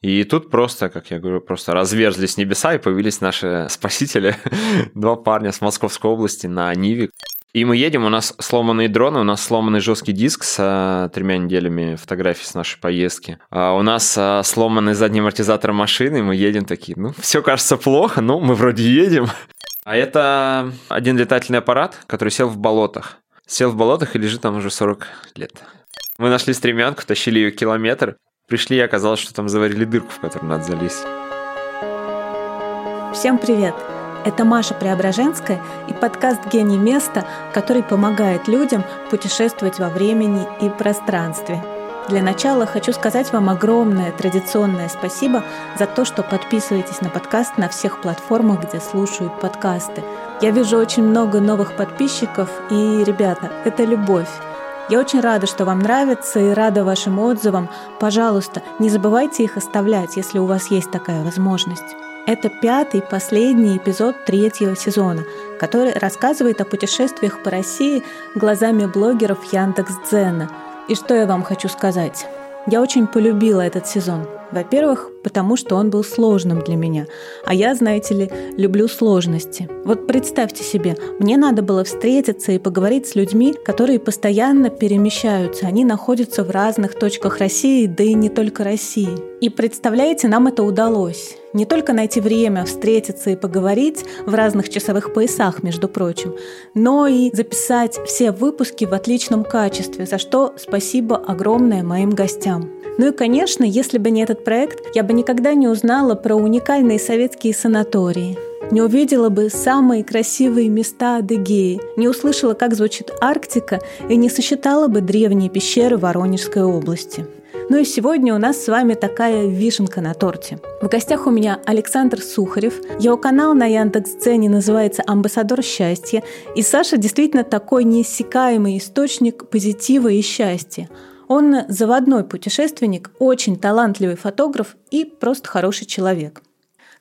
И тут просто, как я говорю, просто разверзлись небеса и появились наши спасители, два парня с Московской области на Ниве. И мы едем, у нас сломанные дроны, у нас сломанный жесткий диск с а, тремя неделями фотографий с нашей поездки. А у нас а, сломанный задний амортизатор машины, мы едем такие, ну, все кажется плохо, но мы вроде едем. А это один летательный аппарат, который сел в болотах. Сел в болотах и лежит там уже 40 лет. Мы нашли стремянку, тащили ее километр. Пришли, и оказалось, что там заварили дырку, в которую надо залезть. Всем привет! Это Маша Преображенская и подкаст «Гений места», который помогает людям путешествовать во времени и пространстве. Для начала хочу сказать вам огромное традиционное спасибо за то, что подписываетесь на подкаст на всех платформах, где слушают подкасты. Я вижу очень много новых подписчиков, и, ребята, это любовь. Я очень рада, что вам нравится и рада вашим отзывам. Пожалуйста, не забывайте их оставлять, если у вас есть такая возможность. Это пятый, последний эпизод третьего сезона, который рассказывает о путешествиях по России глазами блогеров Яндекс.Дзена. И что я вам хочу сказать? Я очень полюбила этот сезон. Во-первых, потому что он был сложным для меня. А я, знаете ли, люблю сложности. Вот представьте себе, мне надо было встретиться и поговорить с людьми, которые постоянно перемещаются. Они находятся в разных точках России, да и не только России. И представляете, нам это удалось. Не только найти время встретиться и поговорить в разных часовых поясах, между прочим, но и записать все выпуски в отличном качестве, за что спасибо огромное моим гостям. Ну и, конечно, если бы не этот проект, я бы никогда не узнала про уникальные советские санатории, не увидела бы самые красивые места Адыгеи, не услышала, как звучит Арктика и не сосчитала бы древние пещеры Воронежской области. Ну и сегодня у нас с вами такая вишенка на торте. В гостях у меня Александр Сухарев. Его канал на Яндекс.Дзене называется «Амбассадор счастья». И Саша действительно такой неиссякаемый источник позитива и счастья. Он заводной путешественник, очень талантливый фотограф и просто хороший человек.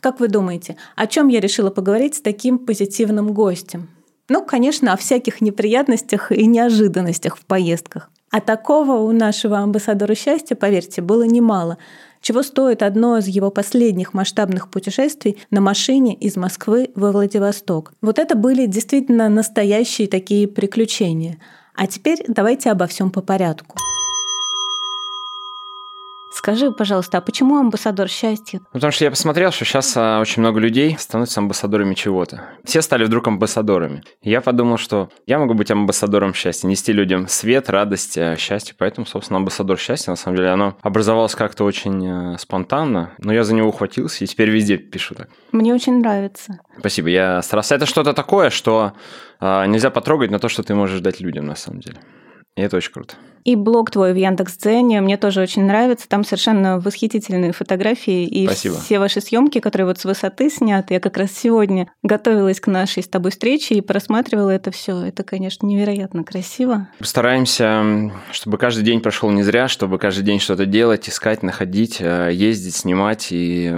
Как вы думаете, о чем я решила поговорить с таким позитивным гостем? Ну, конечно, о всяких неприятностях и неожиданностях в поездках. А такого у нашего амбассадора счастья, поверьте, было немало. Чего стоит одно из его последних масштабных путешествий на машине из Москвы во Владивосток. Вот это были действительно настоящие такие приключения. А теперь давайте обо всем по порядку. Скажи, пожалуйста, а почему амбассадор счастья? Потому что я посмотрел, что сейчас а, очень много людей становятся амбассадорами чего-то. Все стали вдруг амбассадорами. я подумал, что я могу быть амбассадором счастья, нести людям свет, радость, а, счастье. Поэтому, собственно, амбассадор счастья, на самом деле, оно образовалось как-то очень а, спонтанно, но я за него ухватился и теперь везде пишу так. Мне очень нравится. Спасибо, я старался. Это что-то такое, что а, нельзя потрогать на то, что ты можешь дать людям, на самом деле. И это очень круто. И блог твой в Яндекс.Дзене мне тоже очень нравится. Там совершенно восхитительные фотографии и Спасибо. все ваши съемки, которые вот с высоты сняты. Я как раз сегодня готовилась к нашей с тобой встрече и просматривала это все. Это, конечно, невероятно красиво. Стараемся, чтобы каждый день прошел не зря, чтобы каждый день что-то делать, искать, находить, э, ездить, снимать и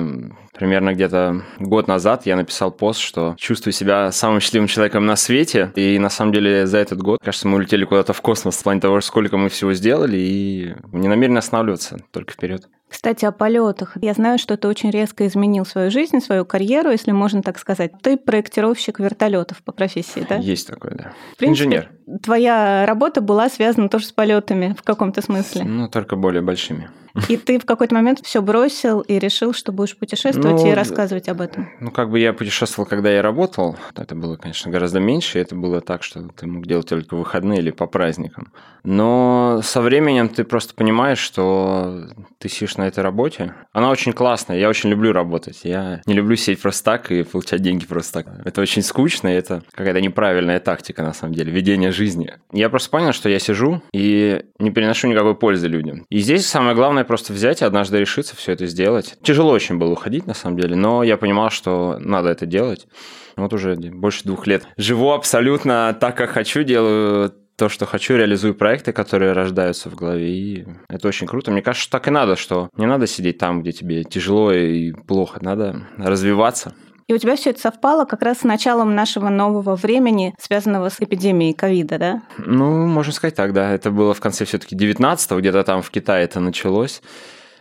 Примерно где-то год назад я написал пост, что чувствую себя самым счастливым человеком на свете. И на самом деле за этот год, кажется, мы улетели куда-то в космос в плане того, сколько мы всего сделали, и не намерены останавливаться, только вперед. Кстати, о полетах. Я знаю, что ты очень резко изменил свою жизнь, свою карьеру, если можно так сказать. Ты проектировщик вертолетов по профессии, да? Есть такой, да. В принципе, Инженер. Твоя работа была связана тоже с полетами в каком-то смысле. Ну, только более большими. И ты в какой-то момент все бросил и решил, что будешь путешествовать ну, и рассказывать об этом. Ну, как бы я путешествовал, когда я работал. Это было, конечно, гораздо меньше. Это было так, что ты мог делать только выходные или по праздникам. Но со временем ты просто понимаешь, что ты сидишь на этой работе. Она очень классная. Я очень люблю работать. Я не люблю сидеть просто так и получать деньги просто так. Это очень скучно, и это какая-то неправильная тактика, на самом деле, ведения жизни. Я просто понял, что я сижу и не приношу никакой пользы людям. И здесь самое главное просто взять и однажды решиться все это сделать. Тяжело очень было уходить, на самом деле, но я понимал, что надо это делать. Вот уже больше двух лет. Живу абсолютно так, как хочу, делаю то, что хочу, реализую проекты, которые рождаются в голове, и это очень круто. Мне кажется, так и надо, что не надо сидеть там, где тебе тяжело и плохо, надо развиваться. И у тебя все это совпало как раз с началом нашего нового времени, связанного с эпидемией ковида, да? Ну, можно сказать так, да. Это было в конце все-таки 19-го, где-то там в Китае это началось.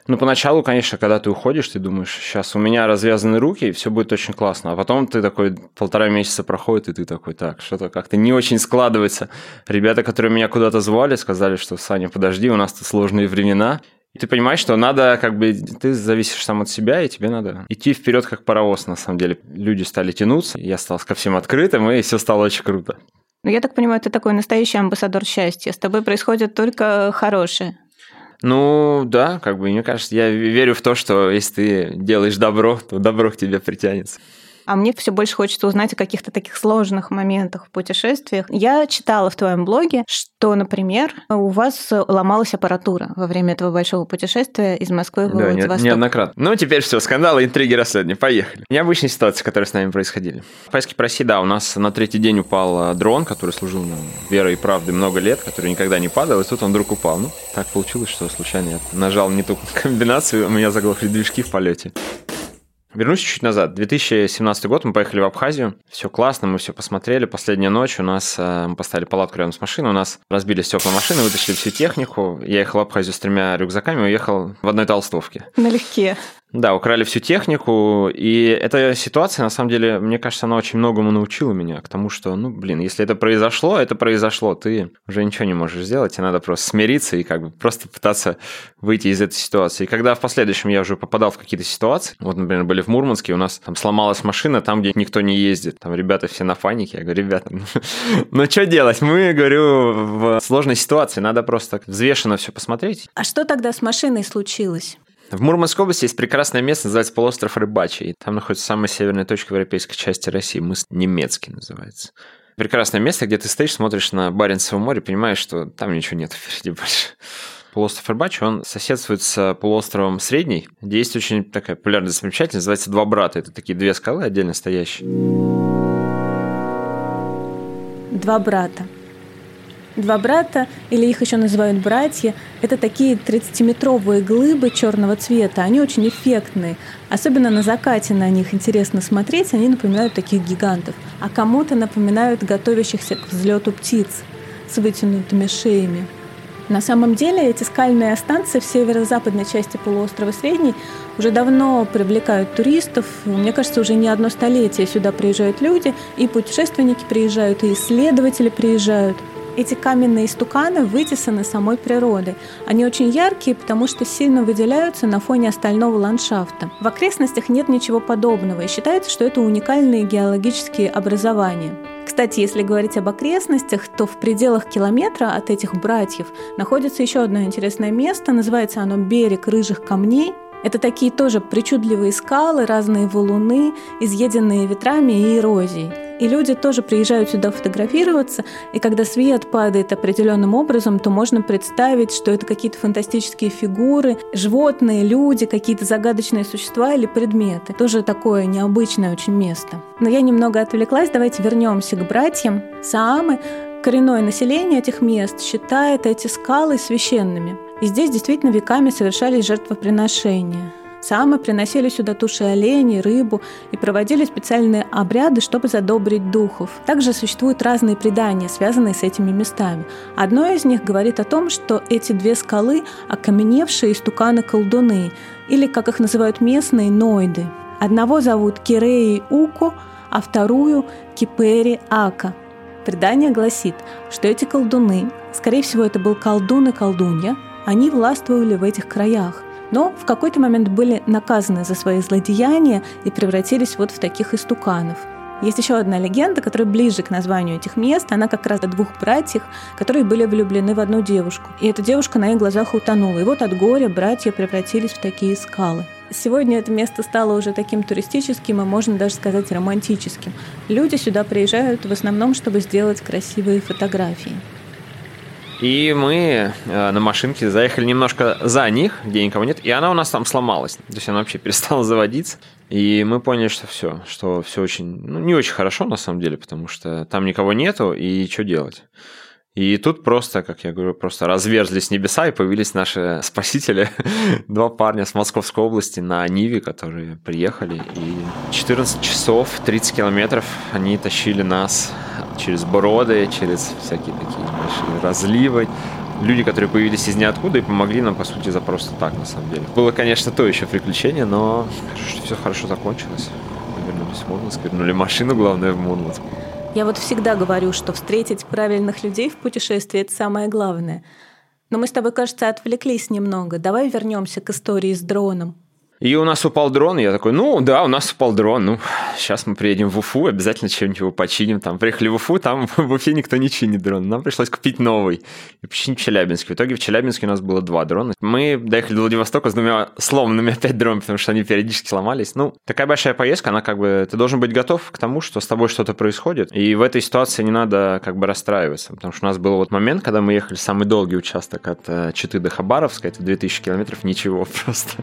Ну, поначалу, конечно, когда ты уходишь, ты думаешь, сейчас у меня развязаны руки, и все будет очень классно. А потом ты такой, полтора месяца проходит, и ты такой, так, что-то как-то не очень складывается. Ребята, которые меня куда-то звали, сказали, что, Саня, подожди, у нас тут сложные времена. Ты понимаешь, что надо, как бы, ты зависишь сам от себя, и тебе надо идти вперед как паровоз, на самом деле. Люди стали тянуться, я стал ко всем открытым, и все стало очень круто. Ну, я так понимаю, ты такой настоящий амбассадор счастья. С тобой происходит только хорошее. Ну, да, как бы, мне кажется, я верю в то, что если ты делаешь добро, то добро к тебе притянется а мне все больше хочется узнать о каких-то таких сложных моментах в путешествиях. Я читала в твоем блоге, что, например, у вас ломалась аппаратура во время этого большого путешествия из Москвы в да, Владивосток. Не, неоднократно. Ну, теперь все, скандалы, интриги, расследования. Поехали. Необычные ситуации, которые с нами происходили. В поездке по России, да, у нас на третий день упал дрон, который служил нам верой и правдой много лет, который никогда не падал, и тут он вдруг упал. Ну, так получилось, что случайно я нажал не ту комбинацию, у меня заглохли движки в полете. Вернусь чуть назад. 2017 год, мы поехали в Абхазию. Все классно, мы все посмотрели. Последняя ночь у нас, э, мы поставили палатку рядом с машиной, у нас разбили стекла машины, вытащили всю технику. Я ехал в Абхазию с тремя рюкзаками, уехал в одной толстовке. Налегке. Да, украли всю технику, и эта ситуация, на самом деле, мне кажется, она очень многому научила меня, к тому, что, ну, блин, если это произошло, это произошло, ты уже ничего не можешь сделать, тебе надо просто смириться и как бы просто пытаться выйти из этой ситуации. И когда в последующем я уже попадал в какие-то ситуации, вот, например, были в Мурманске, у нас там сломалась машина там, где никто не ездит, там ребята все на фанике, я говорю, ребята, ну, ну что делать? Мы, говорю, в сложной ситуации, надо просто взвешенно все посмотреть. А что тогда с машиной случилось? В Мурманской области есть прекрасное место, называется полуостров Рыбачий. Там находится самая северная точка европейской части России. Мыс Немецкий называется. Прекрасное место, где ты стоишь, смотришь на Баренцево море, понимаешь, что там ничего нет впереди больше. Полуостров Рыбачий, он соседствует с полуостровом Средний, где есть очень такая популярная достопримечательность, называется «Два брата». Это такие две скалы отдельно стоящие. Два брата. Два брата, или их еще называют братья, это такие 30-метровые глыбы черного цвета. Они очень эффектные. Особенно на закате на них интересно смотреть. Они напоминают таких гигантов. А кому-то напоминают готовящихся к взлету птиц с вытянутыми шеями. На самом деле эти скальные станции в северо-западной части полуострова Средний уже давно привлекают туристов. Мне кажется, уже не одно столетие сюда приезжают люди, и путешественники приезжают, и исследователи приезжают эти каменные стуканы вытесаны самой природой. Они очень яркие, потому что сильно выделяются на фоне остального ландшафта. В окрестностях нет ничего подобного, и считается, что это уникальные геологические образования. Кстати, если говорить об окрестностях, то в пределах километра от этих братьев находится еще одно интересное место. Называется оно «Берег рыжих камней». Это такие тоже причудливые скалы, разные валуны, изъеденные ветрами и эрозией. И люди тоже приезжают сюда фотографироваться, и когда свет падает определенным образом, то можно представить, что это какие-то фантастические фигуры, животные, люди, какие-то загадочные существа или предметы. Тоже такое необычное очень место. Но я немного отвлеклась, давайте вернемся к братьям. Саамы Коренное население этих мест считает эти скалы священными. И здесь действительно веками совершались жертвоприношения. Самы приносили сюда туши оленей, рыбу и проводили специальные обряды, чтобы задобрить духов. Также существуют разные предания, связанные с этими местами. Одно из них говорит о том, что эти две скалы – окаменевшие истуканы-колдуны, или, как их называют местные, ноиды. Одного зовут Киреи Уко, а вторую – Кипери Ака – Предание гласит, что эти колдуны, скорее всего, это был колдун и колдунья, они властвовали в этих краях, но в какой-то момент были наказаны за свои злодеяния и превратились вот в таких истуканов. Есть еще одна легенда, которая ближе к названию этих мест. Она как раз о двух братьях, которые были влюблены в одну девушку. И эта девушка на их глазах утонула. И вот от горя братья превратились в такие скалы. Сегодня это место стало уже таким туристическим и, можно даже сказать, романтическим. Люди сюда приезжают в основном, чтобы сделать красивые фотографии. И мы э, на машинке заехали немножко за них, где никого нет, и она у нас там сломалась. То есть она вообще перестала заводиться. И мы поняли, что все, что все очень, ну, не очень хорошо на самом деле, потому что там никого нету, и что делать? И тут просто, как я говорю, просто разверзлись небеса и появились наши спасители, два парня с Московской области на Ниве, которые приехали. И 14 часов, 30 километров они тащили нас через броды, через всякие такие большие разливы, люди, которые появились из ниоткуда и помогли нам, по сути, за просто так, на самом деле. Было, конечно, то еще приключение, но все хорошо закончилось. Мы вернулись в Мурманск, вернули машину, главное, в Мурманск. Я вот всегда говорю, что встретить правильных людей в путешествии – это самое главное. Но мы с тобой, кажется, отвлеклись немного. Давай вернемся к истории с дроном. И у нас упал дрон, и я такой, ну да, у нас упал дрон, ну сейчас мы приедем в Уфу, обязательно чем-нибудь его починим. Там приехали в Уфу, там в Уфе никто не чинит дрон. Нам пришлось купить новый и починить в Челябинске. В итоге в Челябинске у нас было два дрона. Мы доехали до Владивостока с двумя сломанными опять дронами, потому что они периодически сломались. Ну, такая большая поездка, она как бы, ты должен быть готов к тому, что с тобой что-то происходит. И в этой ситуации не надо как бы расстраиваться, потому что у нас был вот момент, когда мы ехали самый долгий участок от э, Читы до Хабаровска, это 2000 километров, ничего, просто,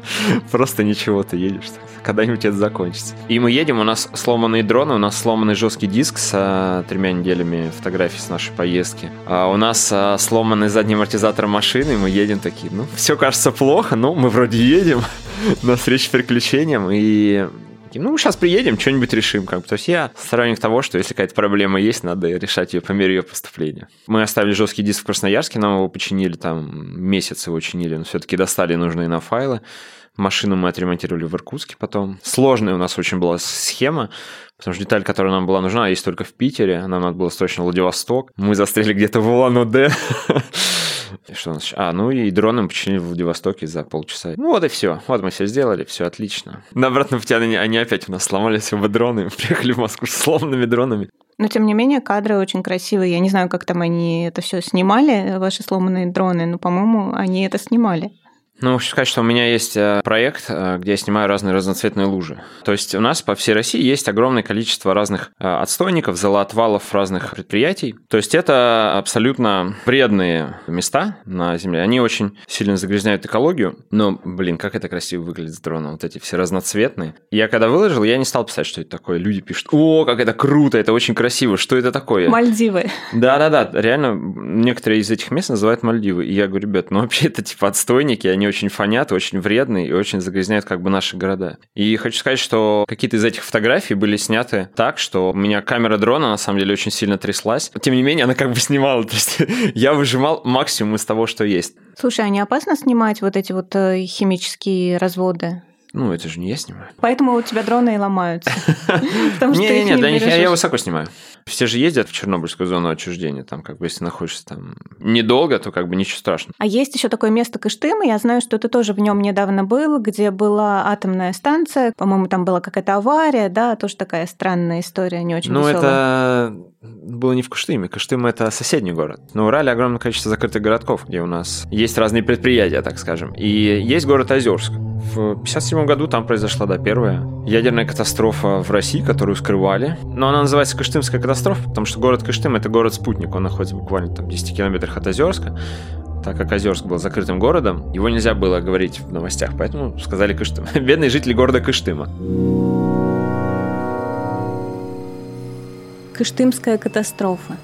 просто ничего ты едешь, когда-нибудь это закончится. И мы едем, у нас сломанные дроны, у нас сломанный жесткий диск с а, тремя неделями фотографий с нашей поездки. А у нас а, сломанный задний амортизатор машины, и мы едем такие, ну, все кажется плохо, но мы вроде едем на встречу с приключениям, и ну, сейчас приедем, что-нибудь решим. Как бы. То есть я сторонник того, что если какая-то проблема есть, надо решать ее по мере ее поступления. Мы оставили жесткий диск в Красноярске, нам его починили, там месяц его чинили, но все-таки достали нужные нам файлы. Машину мы отремонтировали в Иркутске потом. Сложная у нас очень была схема, потому что деталь, которая нам была нужна, есть только в Питере. Нам надо было срочно Владивосток. Мы застряли где-то в Улан-Удэ. Что у нас еще? А, ну и дроны мы починили в Владивостоке за полчаса. Ну вот и все. Вот мы все сделали, все отлично. На обратном пути они, они опять у нас сломались оба дроны. Мы приехали в Москву с сломанными дронами. Но, тем не менее, кадры очень красивые. Я не знаю, как там они это все снимали, ваши сломанные дроны, но, по-моему, они это снимали. Ну, хочу сказать, что у меня есть э, проект, э, где я снимаю разные разноцветные лужи. То есть у нас по всей России есть огромное количество разных э, отстойников, золоотвалов разных предприятий. То есть это абсолютно вредные места на Земле. Они очень сильно загрязняют экологию. Но, блин, как это красиво выглядит с дрона. Вот эти все разноцветные. Я когда выложил, я не стал писать, что это такое. Люди пишут, о, как это круто, это очень красиво, что это такое? Мальдивы. Да-да-да, реально, некоторые из этих мест называют Мальдивы. И я говорю, ребят, ну вообще это типа отстойники, они очень фонят, очень вредные и очень загрязняют как бы наши города. И хочу сказать, что какие-то из этих фотографий были сняты так, что у меня камера дрона на самом деле очень сильно тряслась. Тем не менее, она как бы снимала. То есть я выжимал максимум из того, что есть. Слушай, а не опасно снимать вот эти вот э, химические разводы? Ну, это же не я снимаю. Поэтому у тебя дроны и ломаются. Не-не-не, да я высоко снимаю. Все же ездят в Чернобыльскую зону отчуждения, там как бы если находишься там недолго, то как бы ничего страшного. А есть еще такое место Кыштым, я знаю, что ты тоже в нем недавно был, где была атомная станция, по-моему, там была какая-то авария, да, тоже такая странная история, не очень Ну, это было не в Кыштыме. Кыштым – это соседний город. На Урале огромное количество закрытых городков, где у нас есть разные предприятия, так скажем. И есть город Озерск. В 1957 году там произошла, да, первая ядерная катастрофа в России, которую скрывали. Но она называется Кыштымская катастрофа, потому что город Кыштым – это город-спутник. Он находится буквально там в 10 километрах от Озерска. Так как Озерск был закрытым городом, его нельзя было говорить в новостях, поэтому сказали Кыштым. Бедные жители города Кыштыма. Кыштымская катастрофа.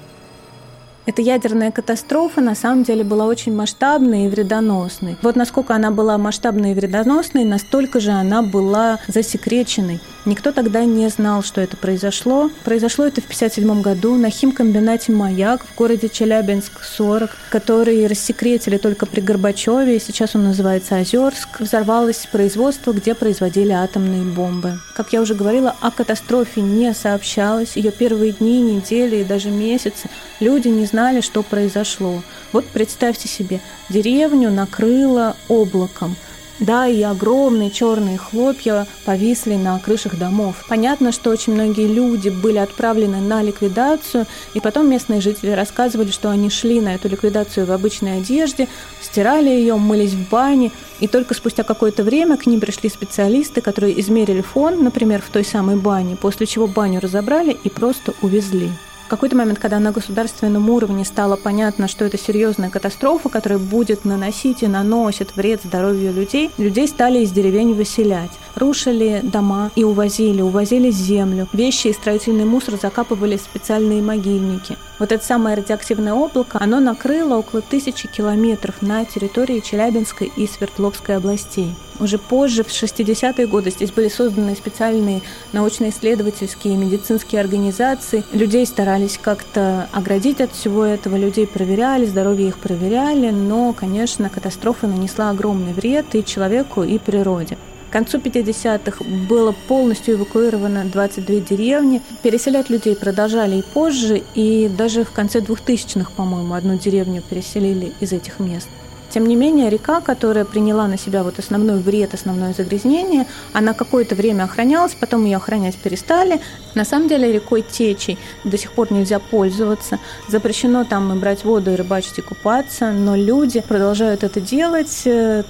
Эта ядерная катастрофа на самом деле была очень масштабной и вредоносной. Вот насколько она была масштабной и вредоносной, настолько же она была засекреченной. Никто тогда не знал, что это произошло. Произошло это в 1957 году на химкомбинате «Маяк» в городе Челябинск-40, который рассекретили только при Горбачеве, сейчас он называется Озерск. Взорвалось производство, где производили атомные бомбы. Как я уже говорила, о катастрофе не сообщалось. Ее первые дни, недели и даже месяцы люди не знали, что произошло. Вот представьте себе, деревню накрыло облаком – да, и огромные черные хлопья повисли на крышах домов. Понятно, что очень многие люди были отправлены на ликвидацию, и потом местные жители рассказывали, что они шли на эту ликвидацию в обычной одежде, стирали ее, мылись в бане, и только спустя какое-то время к ним пришли специалисты, которые измерили фон, например, в той самой бане, после чего баню разобрали и просто увезли какой-то момент, когда на государственном уровне стало понятно, что это серьезная катастрофа, которая будет наносить и наносит вред здоровью людей, людей стали из деревень выселять. Рушили дома и увозили, увозили землю. Вещи и строительный мусор закапывали в специальные могильники. Вот это самое радиоактивное облако, оно накрыло около тысячи километров на территории Челябинской и Свердловской областей. Уже позже, в 60-е годы, здесь были созданы специальные научно-исследовательские медицинские организации. Людей старались как-то оградить от всего этого, людей проверяли, здоровье их проверяли, но, конечно, катастрофа нанесла огромный вред и человеку, и природе. К концу 50-х было полностью эвакуировано 22 деревни. Переселять людей продолжали и позже, и даже в конце 2000-х, по-моему, одну деревню переселили из этих мест. Тем не менее, река, которая приняла на себя вот основной вред, основное загрязнение, она какое-то время охранялась, потом ее охранять перестали. На самом деле рекой Течей до сих пор нельзя пользоваться. Запрещено там и брать воду, и рыбачить, и купаться, но люди продолжают это делать.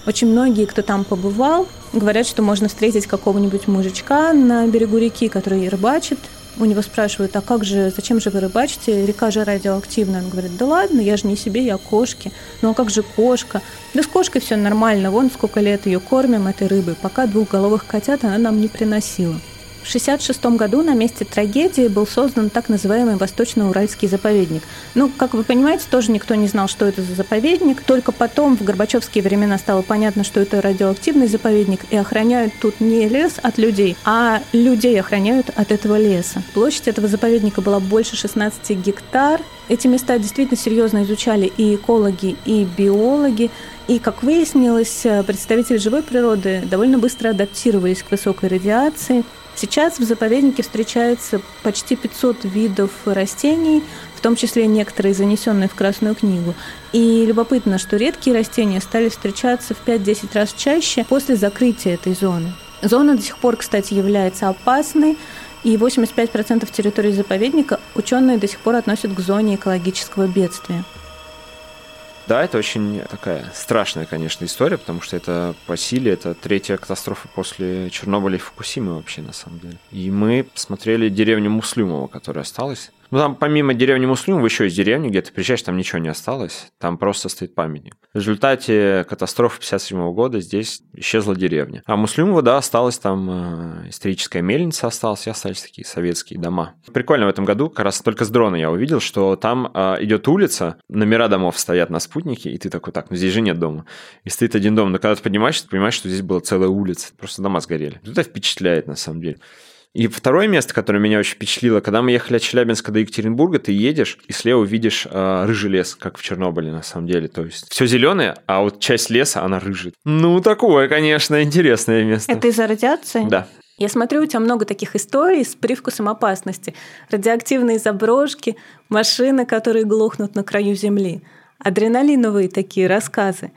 Очень многие, кто там побывал, говорят, что можно встретить какого-нибудь мужичка на берегу реки, который рыбачит, у него спрашивают, а как же, зачем же вы рыбачите? Река же радиоактивная. Он говорит, да ладно, я же не себе, я кошки. Ну а как же кошка? Да с кошкой все нормально, вон сколько лет ее кормим этой рыбой, пока двухголовых котят она нам не приносила. В 1966 году на месте трагедии был создан так называемый Восточно-Уральский заповедник. Ну, как вы понимаете, тоже никто не знал, что это за заповедник. Только потом, в Горбачевские времена, стало понятно, что это радиоактивный заповедник, и охраняют тут не лес от людей, а людей охраняют от этого леса. Площадь этого заповедника была больше 16 гектар. Эти места действительно серьезно изучали и экологи, и биологи. И, как выяснилось, представители живой природы довольно быстро адаптировались к высокой радиации. Сейчас в заповеднике встречается почти 500 видов растений, в том числе некоторые занесенные в Красную книгу. И любопытно, что редкие растения стали встречаться в 5-10 раз чаще после закрытия этой зоны. Зона до сих пор, кстати, является опасной, и 85% территории заповедника ученые до сих пор относят к зоне экологического бедствия. Да, это очень такая страшная, конечно, история, потому что это по силе, это третья катастрофа после Чернобыля и Фукусимы вообще, на самом деле. И мы посмотрели деревню Муслюмова, которая осталась. Ну, там помимо деревни Муслюмова еще есть деревня, где ты приезжаешь, там ничего не осталось, там просто стоит памятник. В результате катастрофы 57 года здесь исчезла деревня. А Муслюмова, да, осталась там э, историческая мельница осталась, и остались такие советские дома. Прикольно в этом году, как раз только с дрона я увидел, что там э, идет улица, номера домов стоят на спутнике, и ты такой, так, ну здесь же нет дома. И стоит один дом, но когда ты поднимаешься, ты понимаешь, что здесь была целая улица, просто дома сгорели. Это впечатляет на самом деле. И второе место, которое меня очень впечатлило, когда мы ехали от Челябинска до Екатеринбурга, ты едешь и слева видишь э, рыжий лес, как в Чернобыле на самом деле. То есть все зеленое, а вот часть леса, она рыжая. Ну, такое, конечно, интересное место. Это из-за радиации? Да. Я смотрю, у тебя много таких историй с привкусом опасности. Радиоактивные заброшки, машины, которые глохнут на краю земли, адреналиновые такие рассказы.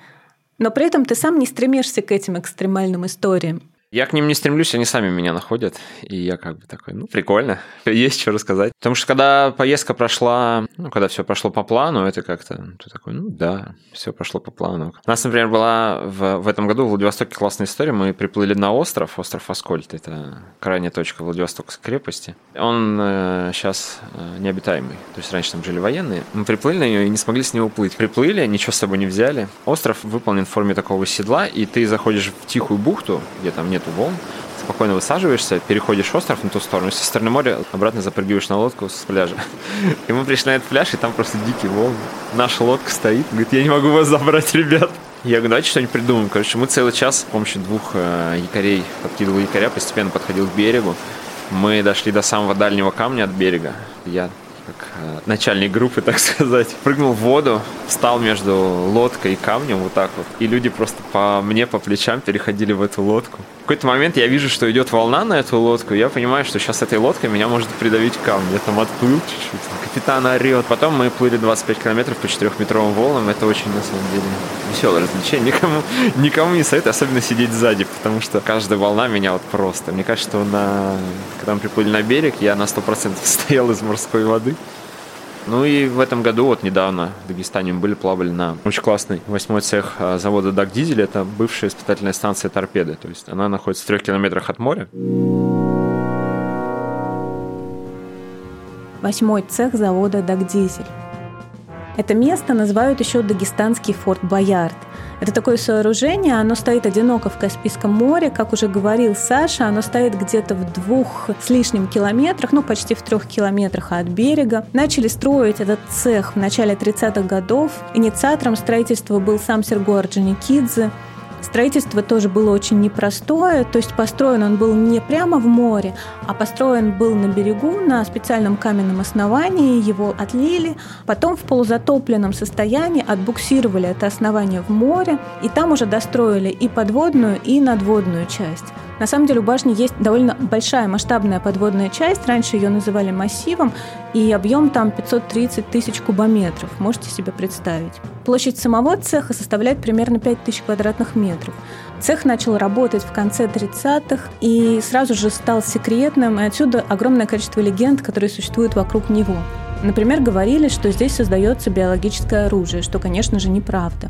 Но при этом ты сам не стремишься к этим экстремальным историям. Я к ним не стремлюсь, они сами меня находят. И я как бы такой, ну, прикольно, есть что рассказать. Потому что когда поездка прошла, ну, когда все прошло по плану, это как-то, ты такой, ну, да, все прошло по плану. У нас, например, была в, в этом году в Владивостоке классная история. Мы приплыли на остров, остров Аскольд, это крайняя точка Владивостокской крепости. Он э, сейчас э, необитаемый, то есть раньше там жили военные. Мы приплыли на нее и не смогли с него уплыть. Приплыли, ничего с собой не взяли. Остров выполнен в форме такого седла, и ты заходишь в тихую бухту, где там нет нету волн, спокойно высаживаешься, переходишь остров на ту сторону, со стороны моря обратно запрыгиваешь на лодку с пляжа. И мы пришли на этот пляж, и там просто дикие волны. Наша лодка стоит, говорит, я не могу вас забрать, ребят. Я говорю, давайте что-нибудь придумаем. Короче, мы целый час с помощью двух э, якорей, подкидывал якоря, постепенно подходил к берегу. Мы дошли до самого дальнего камня от берега. Я как э, начальник группы, так сказать, прыгнул в воду, встал между лодкой и камнем вот так вот, и люди просто по мне, по плечам переходили в эту лодку. Какой-то момент я вижу, что идет волна на эту лодку, и я понимаю, что сейчас этой лодкой меня может придавить камень. Я там отплыл чуть-чуть, капитан орет. Потом мы плыли 25 километров по 4-метровым волнам, это очень, на самом деле, веселое развлечение. Никому, никому не советую, особенно сидеть сзади, потому что каждая волна меня вот просто. Мне кажется, что на... когда мы приплыли на берег, я на 100% стоял из морской воды. Ну и в этом году, вот недавно в Дагестане мы были, плавали на очень классный восьмой цех а, завода Даг Дизель. Это бывшая испытательная станция торпеды. То есть она находится в трех километрах от моря. Восьмой цех завода Даг Дизель. Это место называют еще Дагестанский форт Боярд. Это такое сооружение, оно стоит одиноко в Каспийском море, как уже говорил Саша, оно стоит где-то в двух с лишним километрах, ну почти в трех километрах от берега. Начали строить этот цех в начале 30-х годов. Инициатором строительства был сам Серго Орджоникидзе. Строительство тоже было очень непростое, то есть построен он был не прямо в море, а построен был на берегу на специальном каменном основании, его отлили, потом в полузатопленном состоянии отбуксировали это основание в море, и там уже достроили и подводную, и надводную часть. На самом деле у башни есть довольно большая масштабная подводная часть. Раньше ее называли массивом, и объем там 530 тысяч кубометров. Можете себе представить. Площадь самого цеха составляет примерно 5000 квадратных метров. Цех начал работать в конце 30-х и сразу же стал секретным, и отсюда огромное количество легенд, которые существуют вокруг него. Например, говорили, что здесь создается биологическое оружие, что, конечно же, неправда.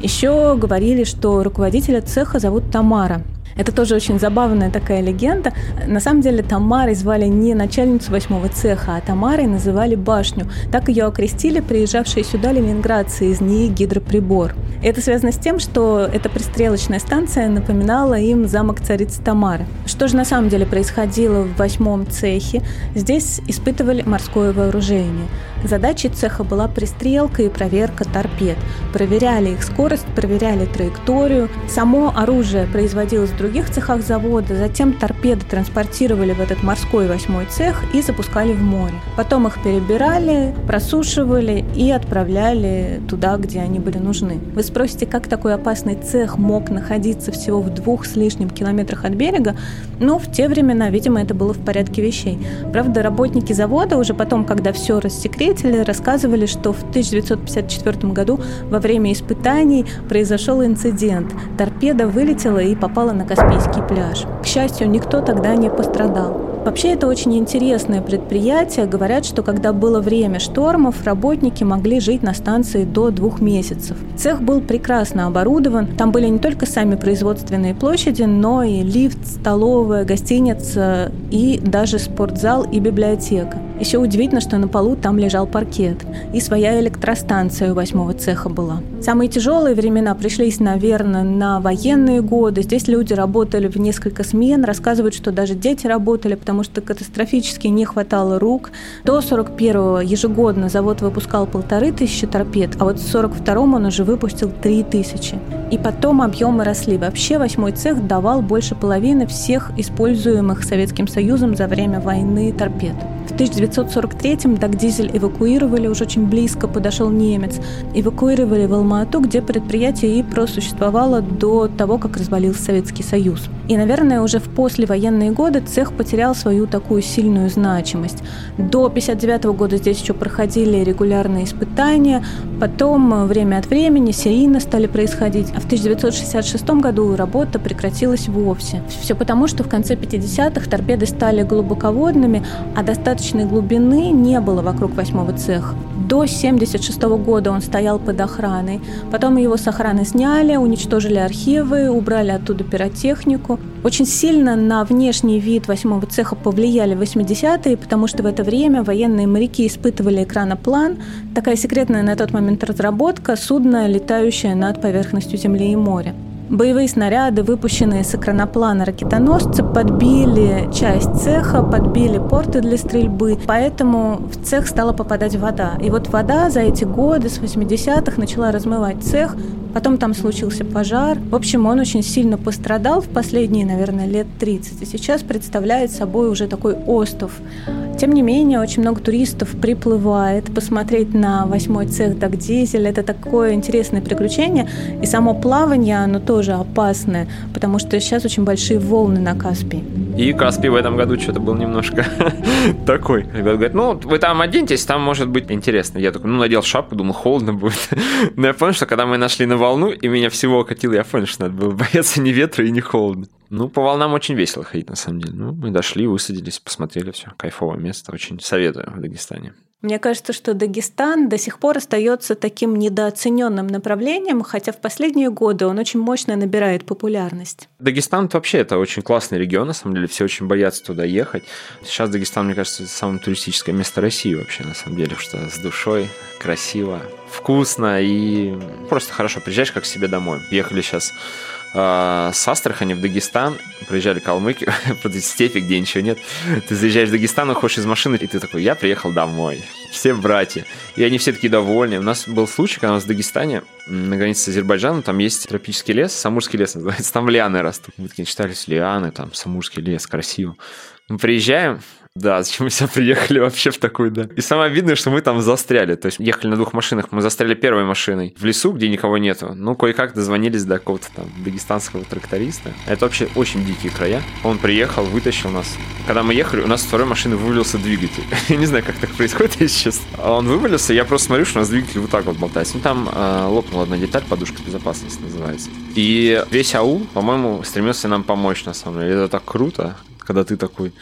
Еще говорили, что руководителя цеха зовут Тамара, это тоже очень забавная такая легенда. На самом деле Тамарой звали не начальницу восьмого цеха, а Тамарой называли башню. Так ее окрестили приезжавшие сюда ленинградцы из НИИ гидроприбор. Это связано с тем, что эта пристрелочная станция напоминала им замок царицы Тамары. Что же на самом деле происходило в восьмом цехе? Здесь испытывали морское вооружение. Задачей цеха была пристрелка и проверка торпед. Проверяли их скорость, проверяли траекторию. Само оружие производилось других цехах завода, затем торпеды транспортировали в этот морской восьмой цех и запускали в море. Потом их перебирали, просушивали и отправляли туда, где они были нужны. Вы спросите, как такой опасный цех мог находиться всего в двух с лишним километрах от берега? Ну, в те времена, видимо, это было в порядке вещей. Правда, работники завода уже потом, когда все рассекретили, рассказывали, что в 1954 году во время испытаний произошел инцидент. Торпеда вылетела и попала на Каспийский пляж. К счастью, никто тогда не пострадал. Вообще это очень интересное предприятие. Говорят, что когда было время штормов, работники могли жить на станции до двух месяцев. Цех был прекрасно оборудован. Там были не только сами производственные площади, но и лифт, столовая, гостиница и даже спортзал и библиотека. Еще удивительно, что на полу там лежал паркет. И своя электростанция у восьмого цеха была. Самые тяжелые времена пришлись, наверное, на военные годы. Здесь люди работали в несколько смен. Рассказывают, что даже дети работали, потому что катастрофически не хватало рук. До 41-го ежегодно завод выпускал полторы тысячи торпед, а вот в 42-м он уже выпустил три тысячи. И потом объемы росли. Вообще восьмой цех давал больше половины всех используемых Советским Союзом за время войны торпед. В 1943-м Дагдизель эвакуировали, уже очень близко подошел немец. Эвакуировали в Алма-Ату, где предприятие и просуществовало до того, как развалился Советский Союз. И, наверное, уже в послевоенные годы цех потерял свою такую сильную значимость. До 1959 года здесь еще проходили регулярные испытания, потом время от времени серийно стали происходить, а в 1966 году работа прекратилась вовсе. Все потому, что в конце 50-х торпеды стали глубоководными, а достаточно достаточной глубины не было вокруг восьмого цеха. До 1976 года он стоял под охраной. Потом его с охраны сняли, уничтожили архивы, убрали оттуда пиротехнику. Очень сильно на внешний вид восьмого цеха повлияли 80-е, потому что в это время военные моряки испытывали экраноплан, такая секретная на тот момент разработка, судно, летающее над поверхностью Земли и моря. Боевые снаряды, выпущенные с экраноплана ракетоносца, подбили часть цеха, подбили порты для стрельбы, поэтому в цех стала попадать вода. И вот вода за эти годы, с 80-х, начала размывать цех, Потом там случился пожар. В общем, он очень сильно пострадал в последние, наверное, лет 30. И сейчас представляет собой уже такой остров. Тем не менее, очень много туристов приплывает посмотреть на восьмой цех Дагдизель. Это такое интересное приключение. И само плавание, оно тоже опасное, потому что сейчас очень большие волны на Каспии. И Каспий в этом году что-то был немножко такой. Ребята говорят, ну, вы там оденьтесь, там может быть интересно. Я такой, ну, надел шапку, думал, холодно будет. Но я понял, что когда мы нашли на волну, и меня всего окатило, я понял, что надо было бояться ни ветра и ни холода. Ну, по волнам очень весело ходить, на самом деле. Ну, мы дошли, высадились, посмотрели все. Кайфовое место, очень советую в Дагестане. Мне кажется, что Дагестан до сих пор остается таким недооцененным направлением, хотя в последние годы он очень мощно набирает популярность. Дагестан вообще это очень классный регион, на самом деле, все очень боятся туда ехать. Сейчас Дагестан, мне кажется, самое туристическое место России вообще, на самом деле, что с душой, красиво, вкусно и просто хорошо приезжаешь как к себе домой. Ехали сейчас с Астрахани в Дагестан, проезжали Калмыкию, по степи, где ничего нет. Ты заезжаешь в Дагестан, уходишь из машины, и ты такой, я приехал домой. Все братья. И они все такие довольны. У нас был случай, когда у нас в Дагестане, на границе с Азербайджаном, там есть тропический лес, Самурский лес называется, там лианы растут. Мы такие читались лианы, там Самурский лес, красиво. Мы приезжаем, да, зачем мы сюда приехали вообще в такую, да. И самое обидное, что мы там застряли. То есть ехали на двух машинах. Мы застряли первой машиной в лесу, где никого нету. Ну, кое-как дозвонились до какого-то там дагестанского тракториста. Это вообще очень дикие края. Он приехал, вытащил нас. Когда мы ехали, у нас с второй машины вывалился двигатель. я не знаю, как так происходит, если честно. А он вывалился, я просто смотрю, что у нас двигатель вот так вот болтается. Ну, там э, лопнула одна деталь, подушка безопасности называется. И весь аул, по-моему, стремился нам помочь, на самом деле. Это так круто, когда ты такой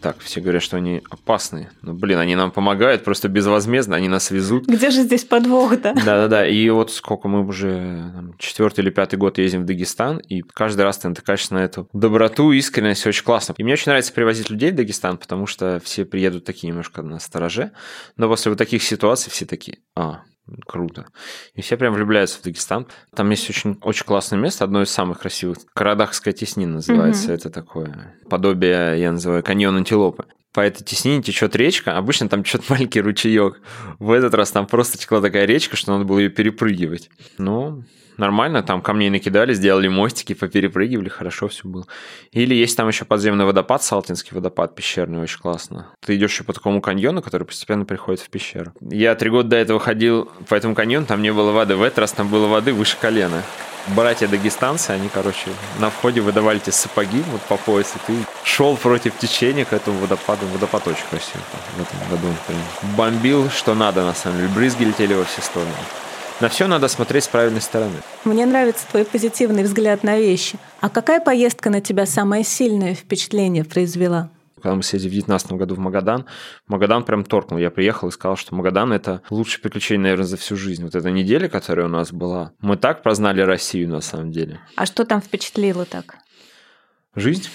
так, все говорят, что они опасные. Но, блин, они нам помогают просто безвозмездно, они нас везут. Где же здесь подвох-то? Да-да-да. И вот сколько мы уже четвертый или пятый год ездим в Дагестан, и каждый раз ты натыкаешься на эту доброту, искренность, очень классно. И мне очень нравится привозить людей в Дагестан, потому что все приедут такие немножко на стороже, но после вот таких ситуаций все такие, а, круто. И все прям влюбляются в Дагестан. Там есть очень, очень классное место, одно из самых красивых. Карадахская теснина называется. Mm-hmm. Это такое подобие, я называю, каньон антилопы. По этой теснине течет речка. Обычно там течет маленький ручеек. В этот раз там просто текла такая речка, что надо было ее перепрыгивать. Ну, нормально, там камней накидали, сделали мостики, поперепрыгивали, хорошо все было. Или есть там еще подземный водопад, Салтинский водопад пещерный, очень классно. Ты идешь еще по такому каньону, который постепенно приходит в пещеру. Я три года до этого ходил по этому каньону, там не было воды, в этот раз там было воды выше колена братья дагестанцы, они, короче, на входе выдавали тебе сапоги вот по пояс, и ты шел против течения к этому водопаду. Водопад очень красивый в этом году. Прям бомбил, что надо, на самом деле. Брызги летели во все стороны. На все надо смотреть с правильной стороны. Мне нравится твой позитивный взгляд на вещи. А какая поездка на тебя самое сильное впечатление произвела? Когда мы съездили в 2019 году в Магадан, Магадан прям торкнул. Я приехал и сказал, что Магадан – это лучшее приключение, наверное, за всю жизнь. Вот эта неделя, которая у нас была, мы так прознали Россию на самом деле. А что там впечатлило так? Жизнь.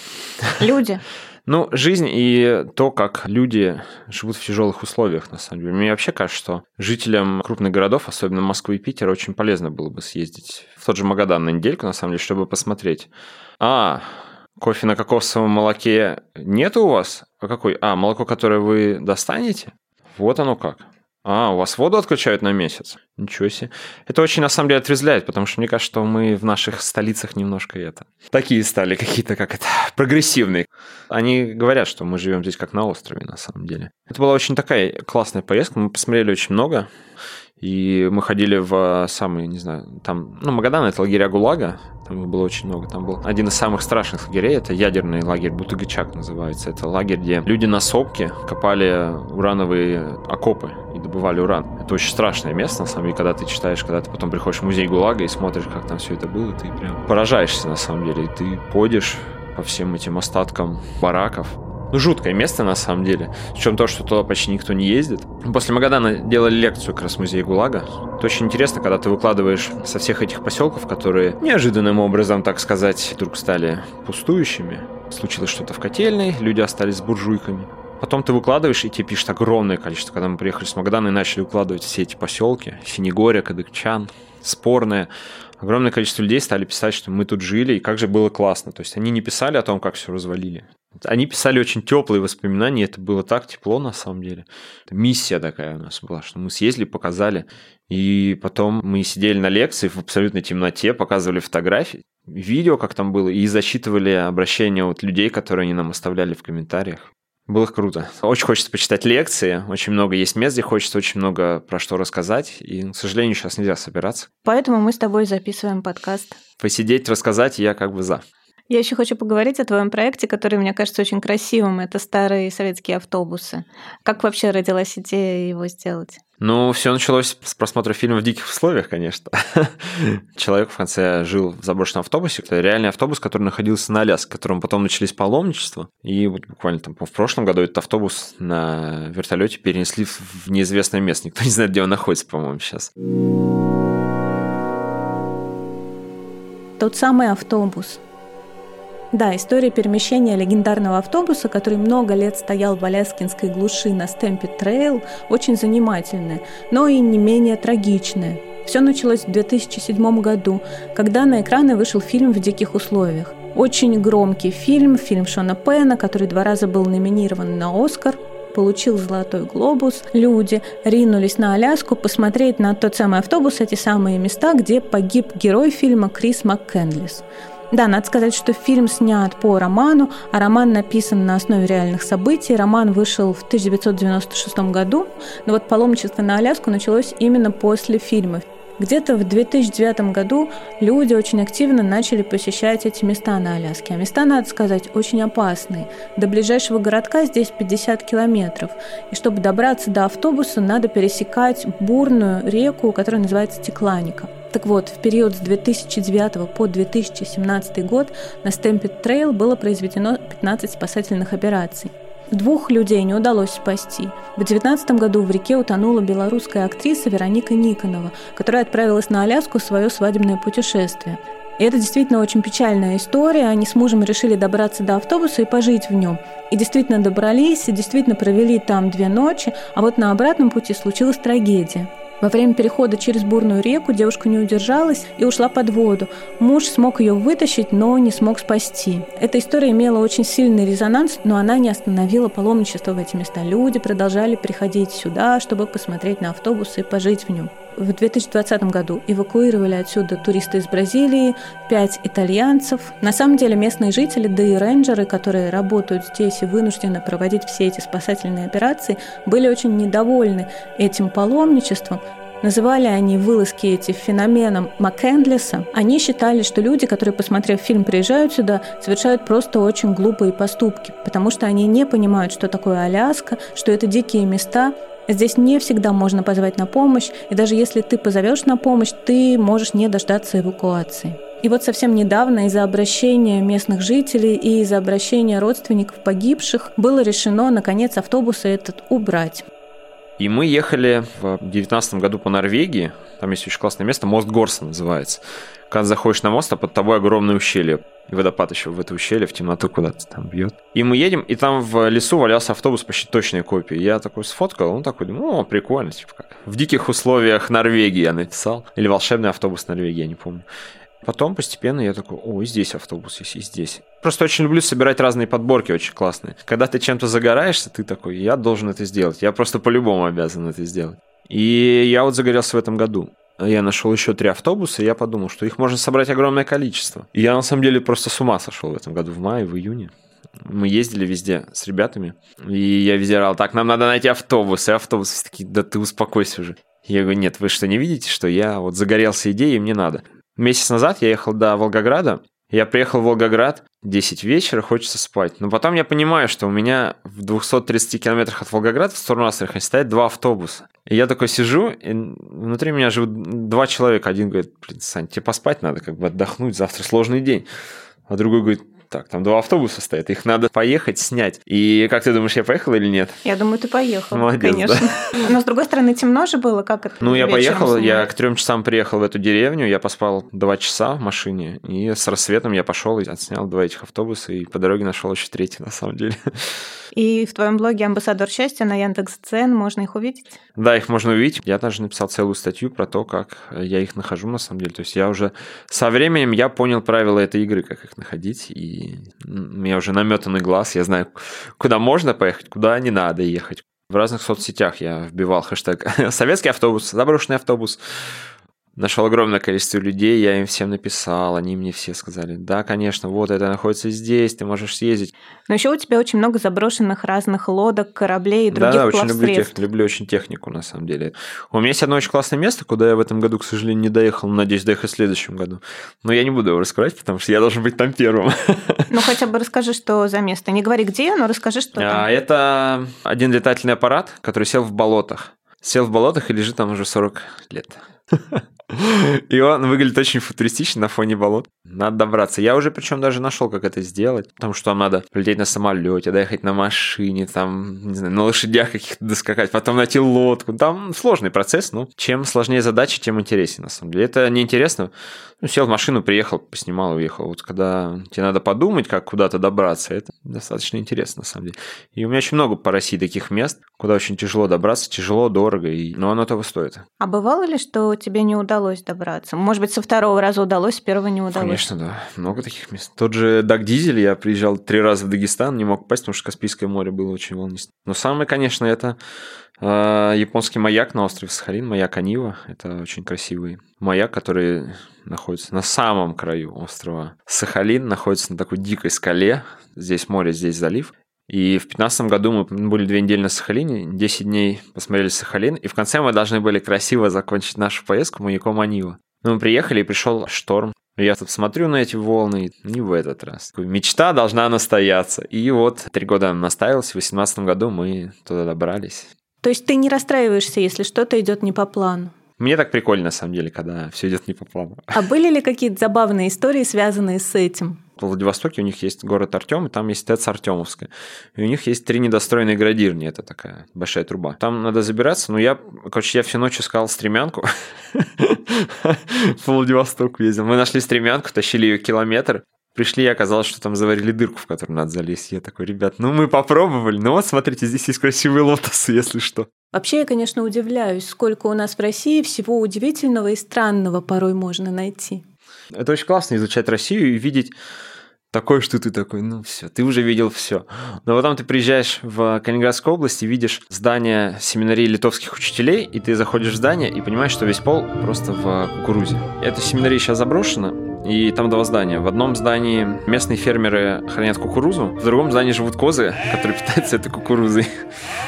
Люди. Ну, жизнь и то, как люди живут в тяжелых условиях, на самом деле. Мне вообще кажется, что жителям крупных городов, особенно Москвы и Питера, очень полезно было бы съездить в тот же Магадан на недельку, на самом деле, чтобы посмотреть. А, кофе на кокосовом молоке нет у вас? А какой? А, молоко, которое вы достанете? Вот оно как. А, у вас воду отключают на месяц? Ничего себе. Это очень, на самом деле, отрезвляет, потому что мне кажется, что мы в наших столицах немножко это... Такие стали какие-то, как это, прогрессивные. Они говорят, что мы живем здесь как на острове, на самом деле. Это была очень такая классная поездка, мы посмотрели очень много. И мы ходили в самый, не знаю, там, ну, Магадан – это лагеря ГУЛАГа, там их было очень много. Там был один из самых страшных лагерей, это ядерный лагерь Бутыгачак называется. Это лагерь, где люди на сопке копали урановые окопы и добывали уран. Это очень страшное место, на самом деле, когда ты читаешь, когда ты потом приходишь в музей ГУЛАГа и смотришь, как там все это было, ты прям поражаешься, на самом деле. И ты ходишь по всем этим остаткам бараков, ну, жуткое место, на самом деле. В чем то, что туда почти никто не ездит. После Магадана делали лекцию как раз в музее ГУЛАГа. Это очень интересно, когда ты выкладываешь со всех этих поселков, которые неожиданным образом, так сказать, вдруг стали пустующими. Случилось что-то в котельной, люди остались с буржуйками. Потом ты выкладываешь, и тебе пишет огромное количество. Когда мы приехали с Магадана и начали выкладывать все эти поселки, Синегория, Кадыкчан, Спорное, огромное количество людей стали писать, что мы тут жили, и как же было классно. То есть они не писали о том, как все развалили. Они писали очень теплые воспоминания, это было так тепло на самом деле. Это миссия такая у нас была, что мы съездили, показали, и потом мы сидели на лекции в абсолютной темноте, показывали фотографии, видео, как там было, и зачитывали обращения от людей, которые они нам оставляли в комментариях. Было круто. Очень хочется почитать лекции, очень много есть мест, где хочется очень много про что рассказать, и, к сожалению, сейчас нельзя собираться. Поэтому мы с тобой записываем подкаст. Посидеть, рассказать я как бы за. Я еще хочу поговорить о твоем проекте, который мне кажется очень красивым. Это старые советские автобусы. Как вообще родилась идея его сделать? Ну, все началось с просмотра фильма в диких условиях, конечно. Человек в конце жил в заброшенном автобусе. Это реальный автобус, который находился на Аляске, которым потом начались паломничества. И вот буквально там в прошлом году этот автобус на вертолете перенесли в неизвестное место. Никто не знает, где он находится, по-моему, сейчас. Тот самый автобус, да, история перемещения легендарного автобуса, который много лет стоял в Аляскинской глуши на Stampede Trail, очень занимательная, но и не менее трагичная. Все началось в 2007 году, когда на экраны вышел фильм «В диких условиях». Очень громкий фильм, фильм Шона Пена, который два раза был номинирован на «Оскар», получил «Золотой глобус». Люди ринулись на Аляску посмотреть на тот самый автобус, эти самые места, где погиб герой фильма Крис МакКэндлесс. Да, надо сказать, что фильм снят по роману, а роман написан на основе реальных событий. Роман вышел в 1996 году, но вот паломничество на Аляску началось именно после фильма. Где-то в 2009 году люди очень активно начали посещать эти места на Аляске. А места, надо сказать, очень опасные. До ближайшего городка здесь 50 километров. И чтобы добраться до автобуса, надо пересекать бурную реку, которая называется Текланика. Так вот, в период с 2009 по 2017 год на Stampede Trail было произведено 15 спасательных операций. Двух людей не удалось спасти. В 2019 году в реке утонула белорусская актриса Вероника Никонова, которая отправилась на Аляску в свое свадебное путешествие. И это действительно очень печальная история. Они с мужем решили добраться до автобуса и пожить в нем. И действительно добрались, и действительно провели там две ночи, а вот на обратном пути случилась трагедия. Во время перехода через бурную реку девушка не удержалась и ушла под воду. Муж смог ее вытащить, но не смог спасти. Эта история имела очень сильный резонанс, но она не остановила паломничество в эти места. Люди продолжали приходить сюда, чтобы посмотреть на автобус и пожить в нем. В 2020 году эвакуировали отсюда туристы из Бразилии, пять итальянцев. На самом деле местные жители, да и рейнджеры, которые работают здесь и вынуждены проводить все эти спасательные операции, были очень недовольны этим паломничеством, Называли они вылазки эти феноменом Маккендлиса. Они считали, что люди, которые, посмотрев фильм, приезжают сюда, совершают просто очень глупые поступки, потому что они не понимают, что такое Аляска, что это дикие места, Здесь не всегда можно позвать на помощь, и даже если ты позовешь на помощь, ты можешь не дождаться эвакуации. И вот совсем недавно из-за обращения местных жителей и из-за обращения родственников погибших было решено, наконец, автобусы этот убрать. И мы ехали в 2019 году по Норвегии. Там есть очень классное место, мост Горса называется. Когда заходишь на мост, а под тобой огромное ущелье. И водопад еще в это ущелье, в темноту куда-то там бьет. И мы едем, и там в лесу валялся автобус почти точной копии. Я такой сфоткал, он такой, ну, прикольно, типа как. В диких условиях Норвегии я написал. Или волшебный автобус Норвегии, я не помню. Потом постепенно я такой, о, и здесь автобус есть, и здесь. Просто очень люблю собирать разные подборки, очень классные. Когда ты чем-то загораешься, ты такой, я должен это сделать. Я просто по-любому обязан это сделать. И я вот загорелся в этом году. Я нашел еще три автобуса, и я подумал, что их можно собрать огромное количество. И я на самом деле просто с ума сошел в этом году, в мае, в июне. Мы ездили везде с ребятами, и я везде орал, так, нам надо найти автобус, и автобусы такие, да ты успокойся уже. Я говорю, нет, вы что, не видите, что я вот загорелся идеей, мне надо. Месяц назад я ехал до Волгограда. Я приехал в Волгоград, 10 вечера, хочется спать. Но потом я понимаю, что у меня в 230 километрах от Волгограда в сторону Астрахани стоят два автобуса. И я такой сижу, и внутри меня живут два человека. Один говорит, блин, Сань, тебе поспать надо, как бы отдохнуть, завтра сложный день. А другой говорит, так, там два автобуса стоят, их надо поехать, снять. И как ты думаешь, я поехал или нет? Я думаю, ты поехал, Молодец, конечно. Да. Но с другой стороны, темно же было, как это? Ну, я поехал, снимать? я к трем часам приехал в эту деревню, я поспал два часа в машине, и с рассветом я пошел и отснял два этих автобуса, и по дороге нашел еще третий, на самом деле. И в твоем блоге «Амбассадор счастья» на Яндекс.Цен можно их увидеть? Да, их можно увидеть. Я даже написал целую статью про то, как я их нахожу на самом деле. То есть я уже со временем я понял правила этой игры, как их находить, и у меня уже наметанный глаз, я знаю, куда можно поехать, куда не надо ехать. В разных соцсетях я вбивал хэштег «Советский автобус», «Заброшенный автобус», Нашел огромное количество людей, я им всем написал, они мне все сказали, да, конечно, вот это находится здесь, ты можешь съездить. Но еще у тебя очень много заброшенных разных лодок, кораблей и других Да, очень люблю, тех, люблю очень технику, на самом деле. У меня есть одно очень классное место, куда я в этом году, к сожалению, не доехал, надеюсь, доехать в следующем году. Но я не буду его раскрывать, потому что я должен быть там первым. Ну, хотя бы расскажи, что за место. Не говори, где, но расскажи, что а, там. Это один летательный аппарат, который сел в болотах. Сел в болотах и лежит там уже 40 лет. И он выглядит очень футуристично на фоне болот. Надо добраться. Я уже причем даже нашел, как это сделать. Потому что там надо полететь на самолете, доехать на машине, там, не знаю, на лошадях каких-то доскакать, потом найти лодку. Там сложный процесс, но чем сложнее задача, тем интереснее, на самом деле. Это неинтересно. Ну, сел в машину, приехал, поснимал, уехал. Вот когда тебе надо подумать, как куда-то добраться, это достаточно интересно, на самом деле. И у меня очень много по России таких мест, куда очень тяжело добраться, тяжело, дорого, и... но оно того стоит. А бывало ли, что тебе не удалось добраться? Может быть, со второго раза удалось, с первого не удалось? Конечно, да. Много таких мест. Тот же Даг Дизель, я приезжал три раза в Дагестан, не мог попасть, потому что Каспийское море было очень волнистым. Но самое, конечно, это э, японский маяк на острове Сахалин, маяк Анива. Это очень красивый маяк, который находится на самом краю острова Сахалин, находится на такой дикой скале. Здесь море, здесь залив. И в 2015 году мы были две недели на Сахалине, 10 дней посмотрели Сахалин, и в конце мы должны были красиво закончить нашу поездку маяком Анива. Но мы приехали, и пришел шторм. Я тут смотрю на эти волны, не в этот раз. Мечта должна настояться. И вот три года наставился, в 2018 году мы туда добрались. То есть ты не расстраиваешься, если что-то идет не по плану? Мне так прикольно, на самом деле, когда все идет не по плану. А были ли какие-то забавные истории, связанные с этим? В Владивостоке у них есть город Артем, и там есть ТЭЦ Артемовская. И у них есть три недостроенные градирни, это такая большая труба. Там надо забираться, но я, короче, я всю ночь искал стремянку. По Владивостоку ездил. Мы нашли стремянку, тащили ее километр, Пришли, и оказалось, что там заварили дырку, в которую надо залезть. Я такой, ребят, ну мы попробовали. Ну вот, смотрите, здесь есть красивые лотосы, если что. Вообще, я, конечно, удивляюсь, сколько у нас в России всего удивительного и странного порой можно найти. Это очень классно изучать Россию и видеть такое, что ты такой, ну все, ты уже видел все. Но потом ты приезжаешь в Калининградскую область и видишь здание семинарии литовских учителей, и ты заходишь в здание и понимаешь, что весь пол просто в кукурузе. Эта семинария сейчас заброшена, и там два здания. В одном здании местные фермеры хранят кукурузу, в другом здании живут козы, которые питаются этой кукурузой.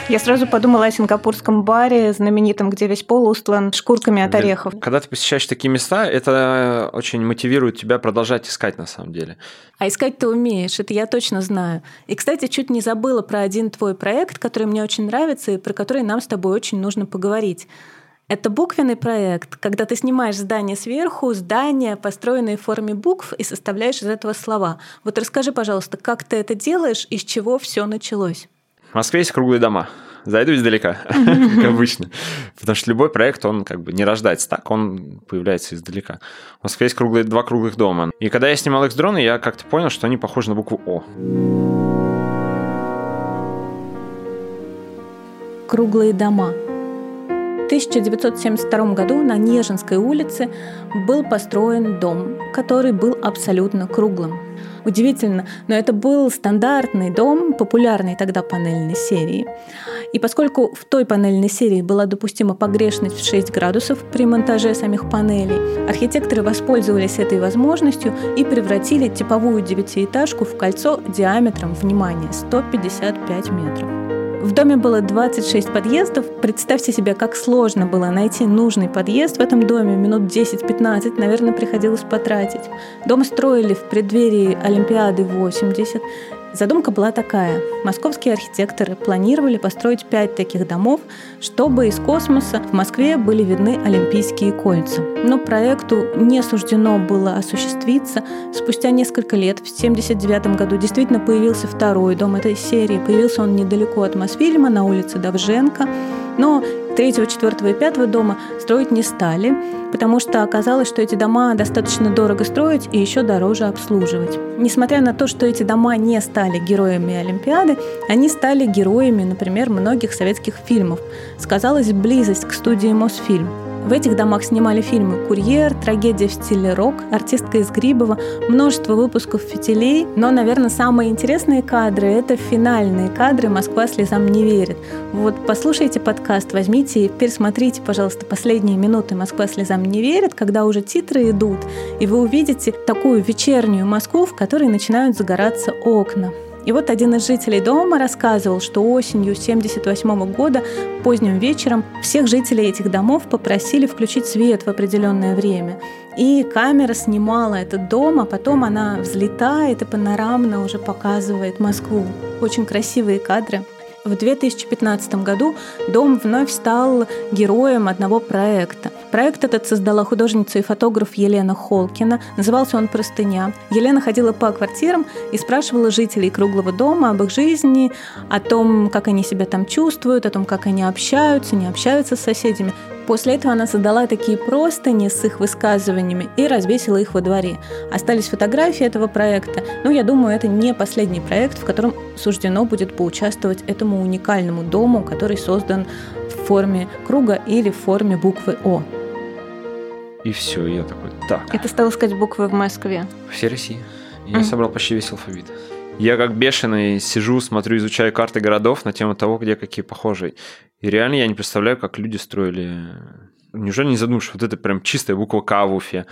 Я сразу подумала о сингапурском баре, знаменитом, где весь пол устлан шкурками от орехов. Когда ты посещаешь такие места, это очень мотивирует тебя продолжать искать на самом деле. А искать ты умеешь, это я точно знаю. И, кстати, чуть не забыла про один твой проект, который мне очень нравится и про который нам с тобой очень нужно поговорить. Это буквенный проект, когда ты снимаешь здание сверху, здание, построенное в форме букв, и составляешь из этого слова. Вот расскажи, пожалуйста, как ты это делаешь и с чего все началось? В Москве есть круглые дома. Зайду издалека, как обычно. Потому что любой проект, он как бы не рождается так, он появляется издалека. В Москве есть круглые, два круглых дома. И когда я снимал их с дрона, я как-то понял, что они похожи на букву О. Круглые дома – 1972 году на Нежинской улице был построен дом, который был абсолютно круглым. Удивительно, но это был стандартный дом популярной тогда панельной серии. И поскольку в той панельной серии была допустима погрешность в 6 градусов при монтаже самих панелей, архитекторы воспользовались этой возможностью и превратили типовую девятиэтажку в кольцо диаметром, внимание, 155 метров. В доме было 26 подъездов. Представьте себе, как сложно было найти нужный подъезд в этом доме. Минут 10-15, наверное, приходилось потратить. Дом строили в преддверии Олимпиады 80. Задумка была такая. Московские архитекторы планировали построить пять таких домов, чтобы из космоса в Москве были видны Олимпийские кольца. Но проекту не суждено было осуществиться. Спустя несколько лет, в 1979 году, действительно появился второй дом этой серии. Появился он недалеко от Мосфильма, на улице Довженко. Но третьего, четвертого и пятого дома строить не стали, потому что оказалось, что эти дома достаточно дорого строить и еще дороже обслуживать. Несмотря на то, что эти дома не стали героями Олимпиады, они стали героями, например, многих советских фильмов. Сказалась близость к студии Мосфильм. В этих домах снимали фильмы «Курьер», «Трагедия в стиле рок», «Артистка из Грибова», множество выпусков «Фитилей». Но, наверное, самые интересные кадры – это финальные кадры «Москва слезам не верит». Вот послушайте подкаст, возьмите и пересмотрите, пожалуйста, последние минуты «Москва слезам не верит», когда уже титры идут, и вы увидите такую вечернюю Москву, в которой начинают загораться окна. И вот один из жителей дома рассказывал, что осенью 1978 года, поздним вечером, всех жителей этих домов попросили включить свет в определенное время. И камера снимала этот дом, а потом она взлетает и панорамно уже показывает Москву. Очень красивые кадры. В 2015 году дом вновь стал героем одного проекта. Проект этот создала художница и фотограф Елена Холкина. Назывался он «Простыня». Елена ходила по квартирам и спрашивала жителей круглого дома об их жизни, о том, как они себя там чувствуют, о том, как они общаются, не общаются с соседями. После этого она создала такие простыни с их высказываниями и развесила их во дворе. Остались фотографии этого проекта, но я думаю, это не последний проект, в котором суждено будет поучаствовать этому уникальному дому, который создан в форме круга или в форме буквы О. И все, я такой, так. И ты стал искать буквы в Москве? Все России. Я mm. собрал почти весь алфавит. Я как бешеный сижу, смотрю, изучаю карты городов на тему того, где какие похожие. И реально я не представляю, как люди строили... Неужели не задумаешь, вот это прям чистая буква К в Уфе?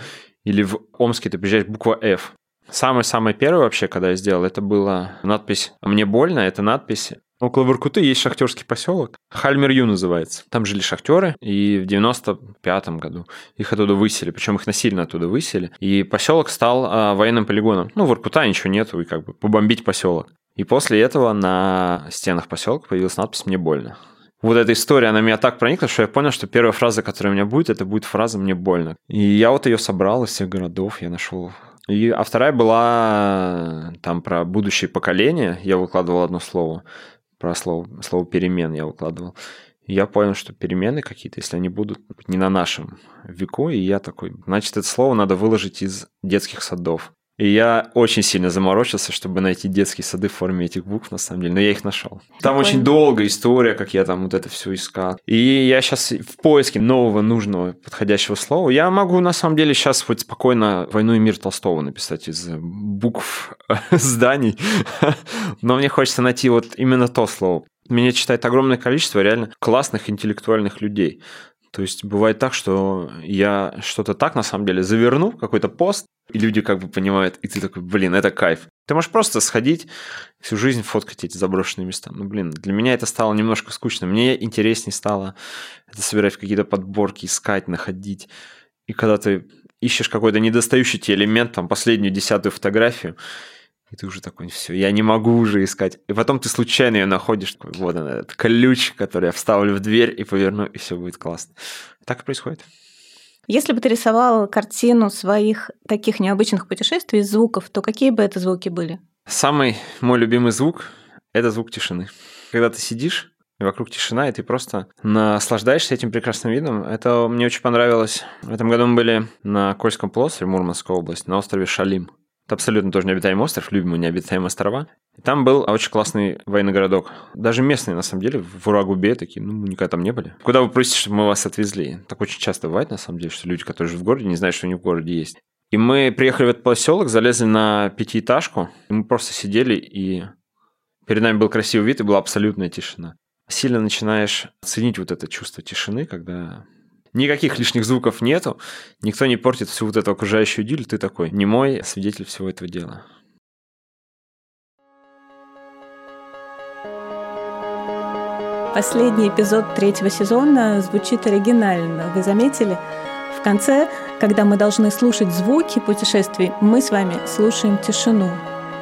Или в Омске ты приезжаешь, буква F. Самое-самое первое вообще, когда я сделал, это была надпись «Мне больно». Это надпись Около Воркуты есть шахтерский поселок. Хальмер-Ю называется. Там жили шахтеры, и в 95-м году их оттуда высели, причем их насильно оттуда высели. И поселок стал а, военным полигоном. Ну, Воркута ничего нету, и как бы побомбить поселок. И после этого на стенах поселка появилась надпись «Мне больно». Вот эта история, она меня так проникла, что я понял, что первая фраза, которая у меня будет, это будет фраза «мне больно». И я вот ее собрал из всех городов, я нашел и, а вторая была там про будущее поколение. Я выкладывал одно слово про слово, слово перемен я выкладывал. Я понял, что перемены какие-то, если они будут не на нашем веку, и я такой, значит, это слово надо выложить из детских садов. И я очень сильно заморочился, чтобы найти детские сады в форме этих букв, на самом деле. Но я их нашел. Там очень долгая история, как я там вот это все искал. И я сейчас в поиске нового, нужного, подходящего слова. Я могу, на самом деле, сейчас хоть спокойно «Войну и мир» Толстого написать из букв зданий. Но мне хочется найти вот именно то слово. Меня читает огромное количество реально классных интеллектуальных людей. То есть бывает так, что я что-то так на самом деле заверну, какой-то пост, и люди как бы понимают, и ты такой, блин, это кайф. Ты можешь просто сходить, всю жизнь фоткать эти заброшенные места. Ну, блин, для меня это стало немножко скучно. Мне интереснее стало это собирать какие-то подборки, искать, находить. И когда ты ищешь какой-то недостающий тебе элемент, там, последнюю десятую фотографию, и ты уже такой, все, я не могу уже искать. И потом ты случайно ее находишь, такой, вот он, этот ключ, который я вставлю в дверь и поверну, и все будет классно. Так и происходит. Если бы ты рисовал картину своих таких необычных путешествий из звуков, то какие бы это звуки были? Самый мой любимый звук – это звук тишины. Когда ты сидишь, и вокруг тишина, и ты просто наслаждаешься этим прекрасным видом. Это мне очень понравилось. В этом году мы были на Кольском полуострове, Мурманская область, на острове Шалим. Это абсолютно тоже необитаемый остров, любимый необитаемые острова. И там был очень классный военный городок. Даже местные, на самом деле, в Урагубе такие, ну, мы никогда там не были. Куда вы просите, чтобы мы вас отвезли? Так очень часто бывает, на самом деле, что люди, которые живут в городе, не знают, что они в городе есть. И мы приехали в этот поселок, залезли на пятиэтажку, и мы просто сидели, и перед нами был красивый вид, и была абсолютная тишина. Сильно начинаешь ценить вот это чувство тишины, когда никаких лишних звуков нету, никто не портит всю вот эту окружающую идиллию, ты такой немой свидетель всего этого дела. Последний эпизод третьего сезона звучит оригинально. Вы заметили? В конце, когда мы должны слушать звуки путешествий, мы с вами слушаем тишину.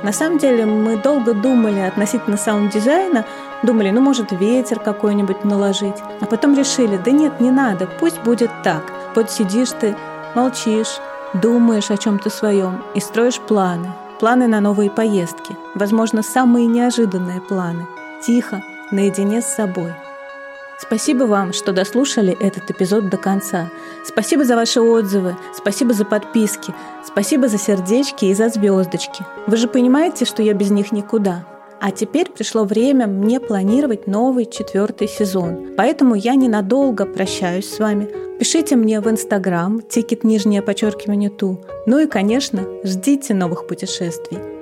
На самом деле мы долго думали относительно саунд-дизайна, думали, ну может ветер какой-нибудь наложить, а потом решили, да нет, не надо, пусть будет так. Вот сидишь ты, молчишь, думаешь о чем-то своем и строишь планы. Планы на новые поездки, возможно, самые неожиданные планы. Тихо, наедине с собой. Спасибо вам, что дослушали этот эпизод до конца. Спасибо за ваши отзывы, спасибо за подписки, спасибо за сердечки и за звездочки. Вы же понимаете, что я без них никуда. А теперь пришло время мне планировать новый четвертый сезон. Поэтому я ненадолго прощаюсь с вами. Пишите мне в Инстаграм, тикет нижнее подчеркивание ту. Ну и, конечно, ждите новых путешествий.